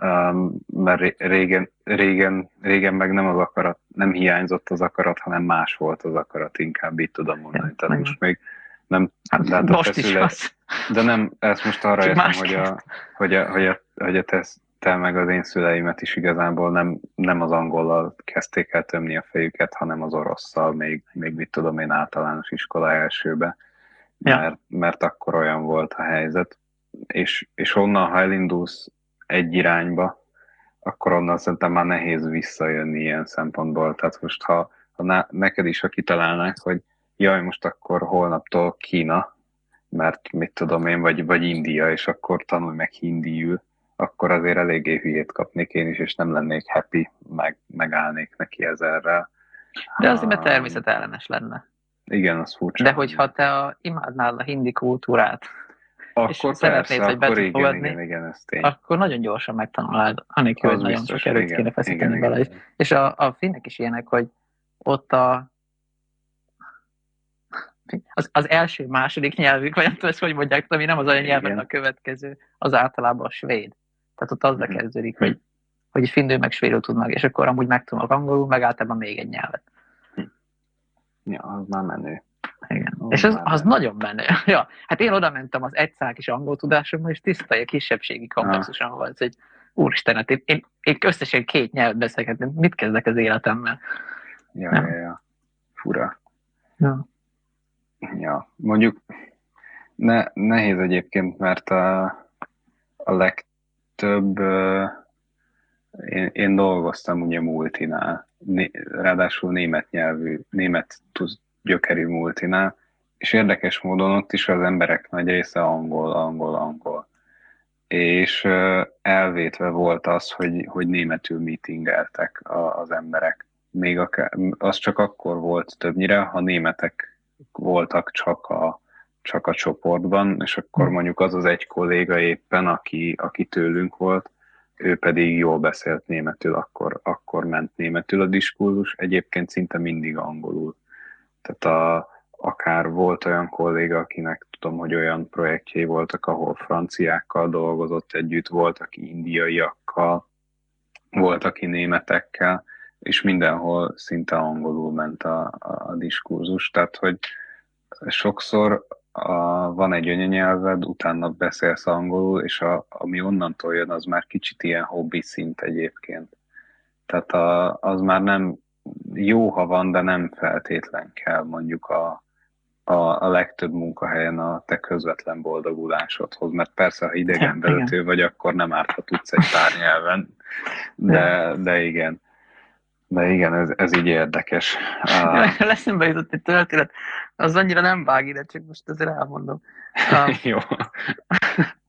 Um, mert régen, régen, régen meg nem az akarat, nem hiányzott az akarat, hanem más volt az akarat, inkább így tudom mondani. Tehát most még nem hát, most is az. De nem, ezt most arra értem, hogy a, hogy a, hogy a, hogy a tesz, te meg az én szüleimet is igazából nem, nem az angollal kezdték el tömni a fejüket, hanem az orosszal, még, még mit tudom én általános iskola elsőbe, ja. mert, mert akkor olyan volt a helyzet. És, és onnan, ha elindulsz egy irányba, akkor onnan szerintem már nehéz visszajönni ilyen szempontból. Tehát most, ha, ha neked is, ha kitalálnák, hogy jaj, most akkor holnaptól Kína, mert mit tudom én, vagy, vagy India, és akkor tanulj meg hindiül, akkor azért eléggé hülyét kapnék én is, és nem lennék happy, meg, megállnék neki ezerrel. De azért, mert természetellenes lenne. Igen, az furcsa. De hogyha te a, imádnál a hindi kultúrát, akkor és persze, szeretnéd, hogy akkor igen, igen, igen, ez tény. akkor nagyon gyorsan megtanulod, anélkül, hogy nagyon sok erőt kéne feszíteni vele. Igen. És a, a finnek is ilyenek, hogy ott a az, az első, második nyelvük, vagy nem tudom, ezt hogy mondják, ami nem az olyan nyelven a következő, az általában a svéd. Tehát ott azzal mm-hmm. kezdődik, hogy, hogy finnő meg svédül tudnak, és akkor amúgy megtudnak angolul, meg általában még egy nyelvet. Ja, az már menő. Igen. Oh, és az, az nagyon menő. [LAUGHS] Ja, hát én oda mentem az egy kis angol tudásommal, és tiszta a kisebbségi komplexusom ah. volt, hogy úristen, hát én, én, én összesen két nyelvet beszélgetem, mit kezdek az életemmel? Ja, ja, ja. Fura. Ja. Ja, mondjuk ne, nehéz egyébként, mert a, a legtöbb, én, én dolgoztam ugye multinál, né, ráadásul német nyelvű, német gyökerű multinál, és érdekes módon ott is az emberek nagy része angol, angol, angol. És elvétve volt az, hogy, hogy németül meetingeltek az emberek. Még akár, az csak akkor volt többnyire, ha németek voltak csak a, csak a csoportban, és akkor hm. mondjuk az az egy kolléga éppen, aki, aki tőlünk volt, ő pedig jól beszélt németül, akkor, akkor ment németül a diskurzus, egyébként szinte mindig angolul. Tehát a, akár volt olyan kolléga, akinek tudom, hogy olyan projektjei voltak, ahol franciákkal dolgozott együtt, volt, aki indiaiakkal, volt, aki németekkel, és mindenhol szinte angolul ment a, a, diskurzus, tehát hogy sokszor a, van egy anyanyelved, utána beszélsz angolul, és a, ami onnantól jön, az már kicsit ilyen hobbi szint egyébként. Tehát a, az már nem jó, ha van, de nem feltétlen kell mondjuk a, a, a legtöbb munkahelyen a te közvetlen boldogulásodhoz, mert persze, ha idegenvezető vagy, akkor nem árt, ha tudsz egy pár nyelven, de, de igen. De igen, ez, ez így érdekes. Uh... [LAUGHS] Leszembe jutott egy történet, az annyira nem vág ide, csak most azért elmondom. Uh, [LAUGHS] Jó. [LAUGHS]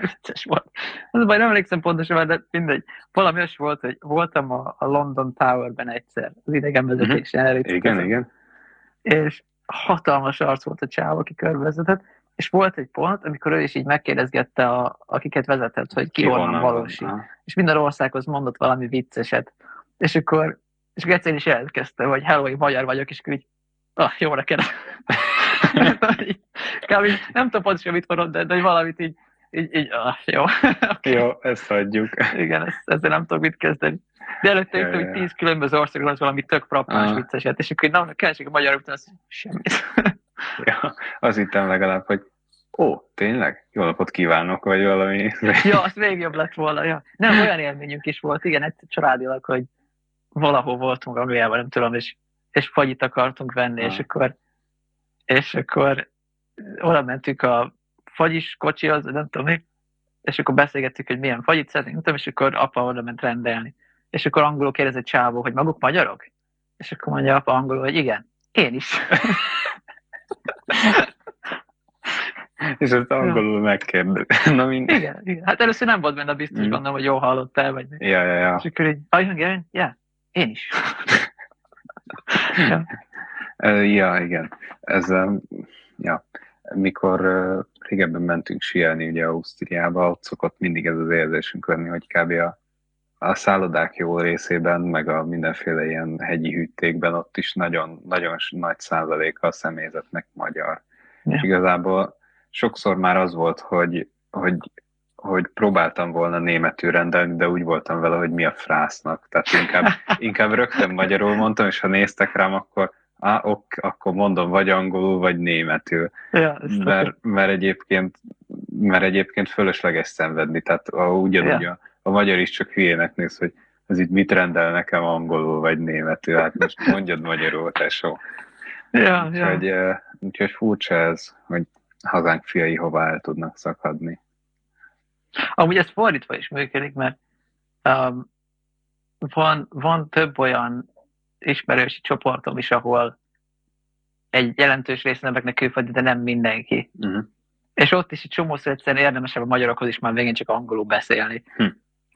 vicces volt. Az baj, nem emlékszem pontosan, de mindegy. Valami olyas volt, hogy voltam a, a London Towerben egyszer, az idegenvezetésen. Mm-hmm. Igen, között. igen. És hatalmas arc volt a csáv, aki körbevezetett, és volt egy pont, amikor ő is így megkérdezgette, a, akiket vezetett, hogy ki, ki honnan valósít. És minden országhoz mondott valami vicceset. És akkor és egyszer is elkezdte, hogy hello, én magyar vagyok, és így, ah, jó [LAUGHS] neked. Kb. nem tudom pontosan mit mondod, de, de valamit így, így, így ah, jó. [LAUGHS] jó, ezt hagyjuk. Igen, ezt, ezzel nem tudok mit kezdeni. De előtte jöttem, hogy tíz különböző országban az valami tök frappáns ah. vicceset, és akkor nem, keresik a magyar után, az semmit. [LAUGHS] ja, az hittem legalább, hogy ó, tényleg? Jó napot kívánok, vagy valami. ja, az még jobb lett volna. Ja. Nem, olyan élményünk is volt, igen, egy családilag, hogy valahol voltunk Angliában, nem tudom, és, és fagyit akartunk venni, ha. és akkor, és akkor oda mentünk a fagyis kocsihoz, nem tudom még, és akkor beszélgettük, hogy milyen fagyit szeretnénk, tudom, és akkor apa oda ment rendelni. És akkor angolul kérdezett csávó, hogy maguk magyarok? És akkor mondja apa angolul, hogy igen, én is. [LAUGHS] és ezt angolul ja. megkérdez. [LAUGHS] Na minden. Igen, igen, hát először nem volt benne biztos, mm. gondolom, hogy jól hallottál, vagy mi. Ja, ja, ja. És akkor így, are you Hungarian? Yeah. Én is. [LAUGHS] ja. ja, igen. Ez, ja. Mikor régebben mentünk sielni ugye Ausztriába, ott szokott mindig ez az érzésünk lenni, hogy kb. a, a szállodák jó részében, meg a mindenféle ilyen hegyi hűtékben ott is nagyon, nagyon nagy százaléka a személyzetnek magyar. Ja. És igazából sokszor már az volt, hogy, hogy hogy próbáltam volna németül rendelni, de úgy voltam vele, hogy mi a frásznak. Tehát inkább, [LAUGHS] inkább rögtön magyarul mondtam, és ha néztek rám, akkor á, ok, akkor mondom vagy angolul, vagy németül. Ja, mert, mert, egyébként, mert egyébként fölösleges szenvedni, tehát ugyanúgy ja. a, a magyar is csak hülyének néz, hogy ez itt mit rendel nekem angolul vagy németül, hát most mondjad magyarul, tesó. Ja, úgyhogy, ja. úgyhogy furcsa ez, hogy hazánk fiai hová el tudnak szakadni. Amúgy ez fordítva is működik, mert um, van, van több olyan ismerősi csoportom is, ahol egy jelentős része embereknek külföldi, de nem mindenki. Uh-huh. És ott is egy csomószor egyszerűen érdemesebb a magyarokhoz is már végén csak angolul beszélni. Hm.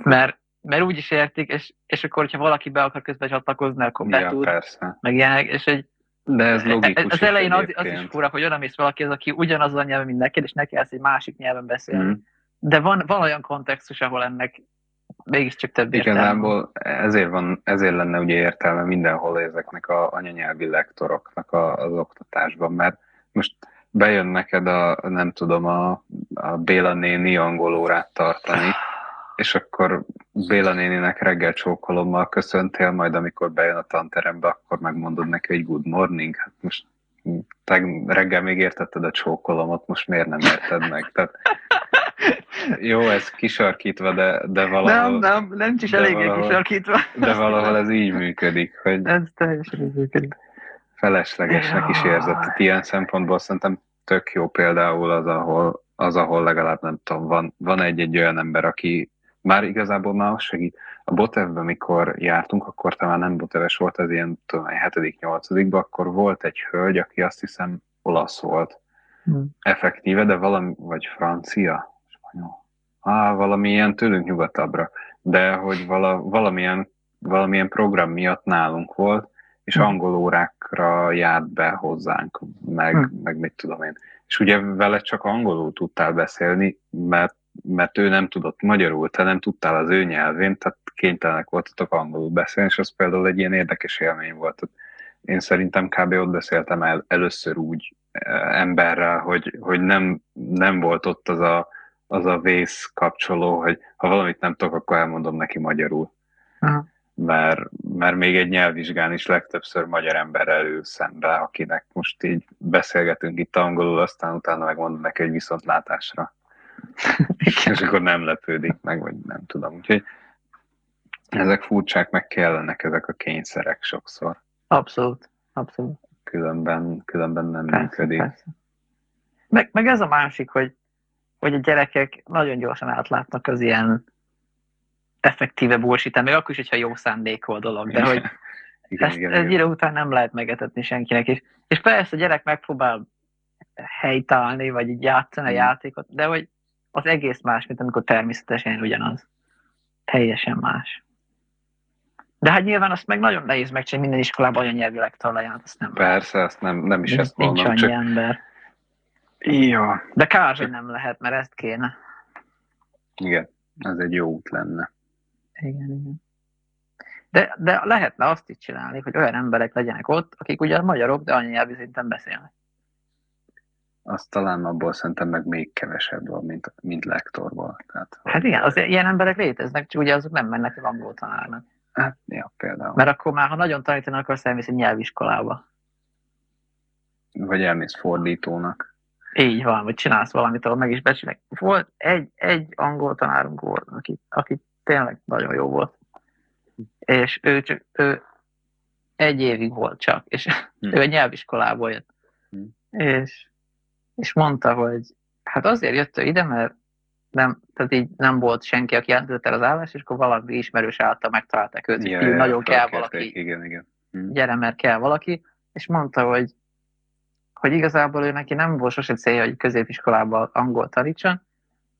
Mert, mert úgy is értik, és, és akkor, hogyha valaki be akar közben csatlakozni, akkor be ja, tud. Persze. Meg ilyenek, és egy, de ez logikus. Az elején az, az is fura, hogy oda mész valaki, az, aki ugyanaz a nyelven, mint neked, és neki ezt egy másik nyelven beszélni. Mm. De van, van olyan kontextus, ahol ennek mégiscsak több. Igazából ezért, van, ezért lenne ugye értelme mindenhol ezeknek a anyanyelvi lektoroknak a, az oktatásban, mert most bejön neked a, nem tudom, a, a Béla néni angol órát tartani, és akkor Béla néninek reggel csókolommal köszöntél, majd amikor bejön a tanterembe, akkor megmondod neki, hogy good morning. Hát most te reggel még értetted a csókolomot, most miért nem érted meg? Tehát, jó, ez kisarkítva, de, de valahol... Nem, nem, nem is eléggé valahol, kisarkítva. De valahol ez így működik, hogy... Ez teljesen így működik. Feleslegesnek is érzett. Tehát ilyen szempontból szerintem tök jó például az, ahol, az, ahol legalább nem tudom, van, van egy-egy olyan ember, aki már igazából már az segít. A Botevben, mikor jártunk, akkor talán nem Boteves volt, ez ilyen tudom, 7 8 akkor volt egy hölgy, aki azt hiszem olasz volt. Hmm. Effektíve, de valami, vagy francia, spanyol. Á, valami ilyen tőlünk nyugatabbra. De hogy vala, valamilyen, valamilyen program miatt nálunk volt, és hmm. angol órákra járt be hozzánk, meg, hmm. meg mit tudom én. És ugye vele csak angolul tudtál beszélni, mert mert ő nem tudott magyarul, te nem tudtál az ő nyelvén, tehát kénytelenek voltatok angolul beszélni, és az például egy ilyen érdekes élmény volt. Én szerintem kb. ott beszéltem el először úgy eh, emberrel, hogy, hogy nem, nem volt ott az a, az a vész kapcsoló, hogy ha valamit nem tudok, akkor elmondom neki magyarul. Aha. Mert, mert még egy nyelvvizsgán is legtöbbször magyar ember elő szembe, akinek most így beszélgetünk itt angolul, aztán utána megmondom neki, hogy viszontlátásra. [LAUGHS] és akkor nem lepődik meg, vagy nem tudom. Úgyhogy ezek furcsák, meg kellenek ezek a kényszerek sokszor. Abszolút, abszolút. Különben, különben nem persze, működik. Persze. Meg, meg ez a másik, hogy, hogy a gyerekek nagyon gyorsan átlátnak az ilyen effektíve bullshit még akkor is, hogyha jó szándékol dolog, de hogy [LAUGHS] igen, ezt igen, egy idő után nem lehet megetetni senkinek. És, és persze a gyerek megpróbál helytállni, vagy így játszani a játékot, de hogy az egész más, mint amikor természetesen ugyanaz. Teljesen más. De hát nyilván azt meg nagyon nehéz megcsinálni minden iskolában anyanyelvileg talaját, azt nem. Persze, azt nem, nem is ezt mondom. Nincs annyi csak... ember. Jó. De kár, hogy nem lehet, mert ezt kéne. Igen, ez egy jó út lenne. Igen, igen. De, de lehetne azt is csinálni, hogy olyan emberek legyenek ott, akik ugyan magyarok, de anyanyelvi szinten beszélnek az talán abból szerintem meg még kevesebb van, mint, mint lektorból. Tehát, hát igen, az ilyen emberek léteznek, csak ugye azok nem mennek az angol tanárnak. Hát, ja, például. Mert akkor már, ha nagyon tanítanak, akkor elmész egy nyelviskolába. Vagy elmész fordítónak. Így van, vagy csinálsz valamit, ahol meg is becsülnek. Volt egy, egy angol tanárunk volt, aki, aki tényleg nagyon jó volt. És ő csak, ő egy évig volt csak, és hm. ő egy nyelviskolából jött. Hm. És és mondta, hogy hát azért jött ő ide, mert nem, tehát így nem volt senki, aki jelentett el az állást, és akkor valami ismerős által megtalálták őt, ja, ja, nagyon kell valaki. Igen, igen. Hm. Gyere, mert kell valaki, és mondta, hogy, hogy igazából ő neki nem volt sose célja, hogy középiskolában angol tanítson,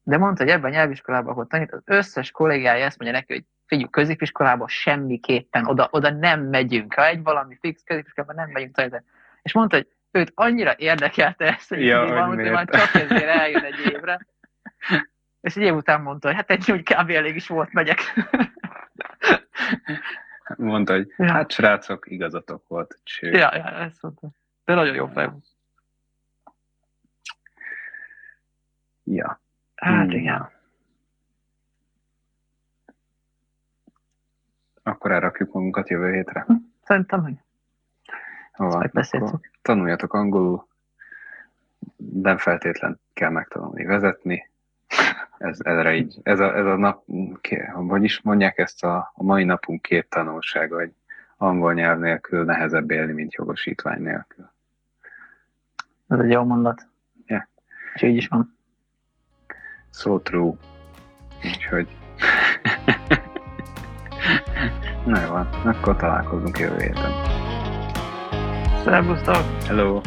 de mondta, hogy ebben a nyelviskolában, ahol tanít, az összes kollégája ezt mondja neki, hogy figyelj, középiskolában semmiképpen oda, oda nem megyünk. Ha egy valami fix középiskolában nem megyünk tanítani. És mondta, hogy őt annyira érdekelte ezt, hogy ja, valamit, hogy már csak ezért eljön egy évre. És egy év után mondta, hogy hát egy úgy kb. elég is volt, megyek. Mondta, hogy ja. hát srácok, igazatok volt. Cső. Ja, ja, ezt mondta. De nagyon jó fej. Ja. Hát hmm. igen. Akkor elrakjuk magunkat jövő hétre? Hm, szerintem meg. Hova? Tanuljatok angolul, nem feltétlen kell megtanulni vezetni. Ez, erre így, ez a, ez a nap, hogy is mondják ezt a, a mai napunk két tanulsága, hogy angol nyelv nélkül nehezebb élni, mint jogosítvány nélkül. Ez egy jó mondat. Yeah. És így is van. So true. Úgyhogy... [LAUGHS] Na jó, akkor találkozunk jövő héten. Szervusztok! Hello!